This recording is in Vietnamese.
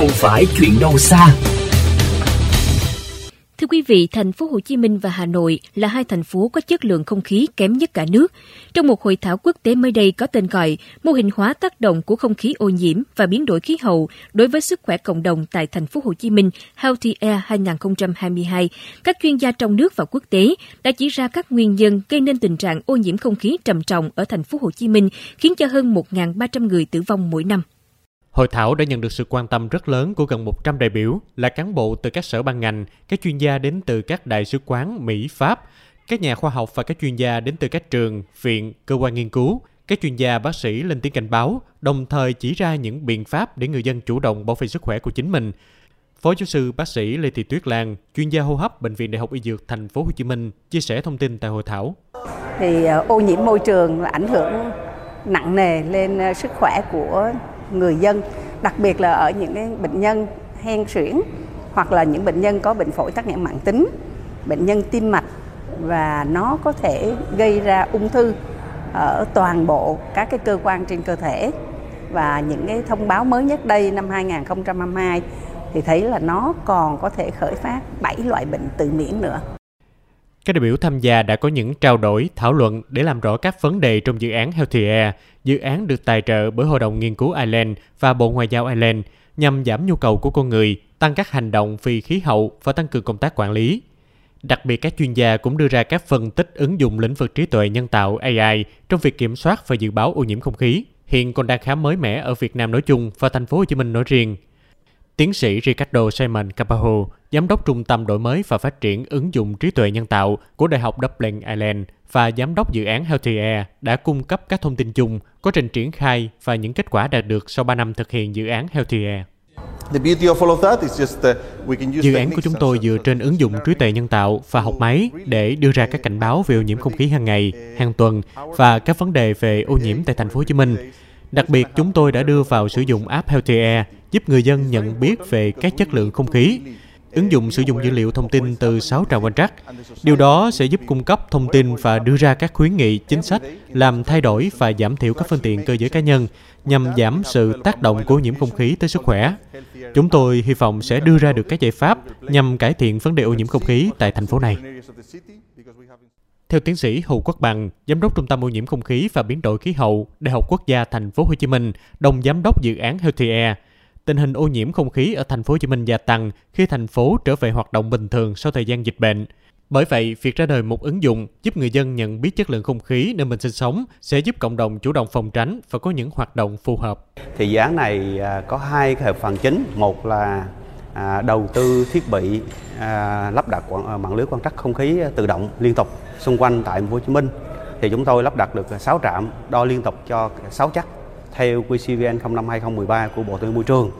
không phải chuyện đâu xa. Thưa quý vị, thành phố Hồ Chí Minh và Hà Nội là hai thành phố có chất lượng không khí kém nhất cả nước. Trong một hội thảo quốc tế mới đây có tên gọi Mô hình hóa tác động của không khí ô nhiễm và biến đổi khí hậu đối với sức khỏe cộng đồng tại thành phố Hồ Chí Minh Healthy Air 2022, các chuyên gia trong nước và quốc tế đã chỉ ra các nguyên nhân gây nên tình trạng ô nhiễm không khí trầm trọng ở thành phố Hồ Chí Minh, khiến cho hơn 1.300 người tử vong mỗi năm. Hội thảo đã nhận được sự quan tâm rất lớn của gần 100 đại biểu là cán bộ từ các sở ban ngành, các chuyên gia đến từ các đại sứ quán Mỹ, Pháp, các nhà khoa học và các chuyên gia đến từ các trường, viện, cơ quan nghiên cứu. Các chuyên gia bác sĩ lên tiếng cảnh báo, đồng thời chỉ ra những biện pháp để người dân chủ động bảo vệ sức khỏe của chính mình. Phó giáo sư bác sĩ Lê Thị Tuyết Lan, chuyên gia hô hấp bệnh viện Đại học Y Dược thành phố Hồ Chí Minh chia sẻ thông tin tại hội thảo. Thì ờ, ô nhiễm môi trường là ảnh hưởng nặng nề lên ờ, sức khỏe của người dân, đặc biệt là ở những cái bệnh nhân hen suyễn hoặc là những bệnh nhân có bệnh phổi tắc nghẽn mạng tính, bệnh nhân tim mạch và nó có thể gây ra ung thư ở toàn bộ các cái cơ quan trên cơ thể và những cái thông báo mới nhất đây năm 2022 thì thấy là nó còn có thể khởi phát 7 loại bệnh tự miễn nữa. Các đại biểu tham gia đã có những trao đổi, thảo luận để làm rõ các vấn đề trong dự án Healthy Air. Dự án được tài trợ bởi Hội đồng Nghiên cứu Ireland và Bộ Ngoại giao Ireland nhằm giảm nhu cầu của con người, tăng các hành động vì khí hậu và tăng cường công tác quản lý. Đặc biệt các chuyên gia cũng đưa ra các phân tích ứng dụng lĩnh vực trí tuệ nhân tạo AI trong việc kiểm soát và dự báo ô nhiễm không khí, hiện còn đang khá mới mẻ ở Việt Nam nói chung và thành phố Hồ Chí Minh nói riêng. Tiến sĩ Ricardo Simon Capaho, Giám đốc Trung tâm Đổi mới và Phát triển ứng dụng trí tuệ nhân tạo của Đại học Dublin, Ireland và Giám đốc dự án Healthy Air đã cung cấp các thông tin chung, quá trình triển khai và những kết quả đạt được sau 3 năm thực hiện dự án Healthy Air. Dự án của chúng tôi dựa trên ứng dụng trí tuệ nhân tạo và học máy để đưa ra các cảnh báo về ô nhiễm không khí hàng ngày, hàng tuần và các vấn đề về ô nhiễm tại thành phố Hồ Chí Minh. Đặc biệt, chúng tôi đã đưa vào sử dụng app Healthy Air giúp người dân nhận biết về các chất lượng không khí. Ứng dụng sử dụng dữ liệu thông tin từ 6 trạm quan trắc. Điều đó sẽ giúp cung cấp thông tin và đưa ra các khuyến nghị, chính sách, làm thay đổi và giảm thiểu các phương tiện cơ giới cá nhân nhằm giảm sự tác động của nhiễm không khí tới sức khỏe. Chúng tôi hy vọng sẽ đưa ra được các giải pháp nhằm cải thiện vấn đề ô nhiễm không khí tại thành phố này. Theo tiến sĩ Hồ Quốc Bằng, giám đốc Trung tâm ô nhiễm không khí và biến đổi khí hậu, Đại học Quốc gia Thành phố Hồ Chí Minh, đồng giám đốc dự án Healthy Air, tình hình ô nhiễm không khí ở thành phố Hồ Chí Minh gia tăng khi thành phố trở về hoạt động bình thường sau thời gian dịch bệnh. Bởi vậy, việc ra đời một ứng dụng giúp người dân nhận biết chất lượng không khí nơi mình sinh sống sẽ giúp cộng đồng chủ động phòng tránh và có những hoạt động phù hợp. Thì dự án này à, có hai cái hợp phần chính, một là à, đầu tư thiết bị à, lắp đặt mạng lưới quan trắc không khí tự động liên tục xung quanh tại Hồ Chí Minh. Thì chúng tôi lắp đặt được 6 trạm đo liên tục cho 6 chắc theo QCVN 05 2013 của Bộ Tài nguyên Môi trường.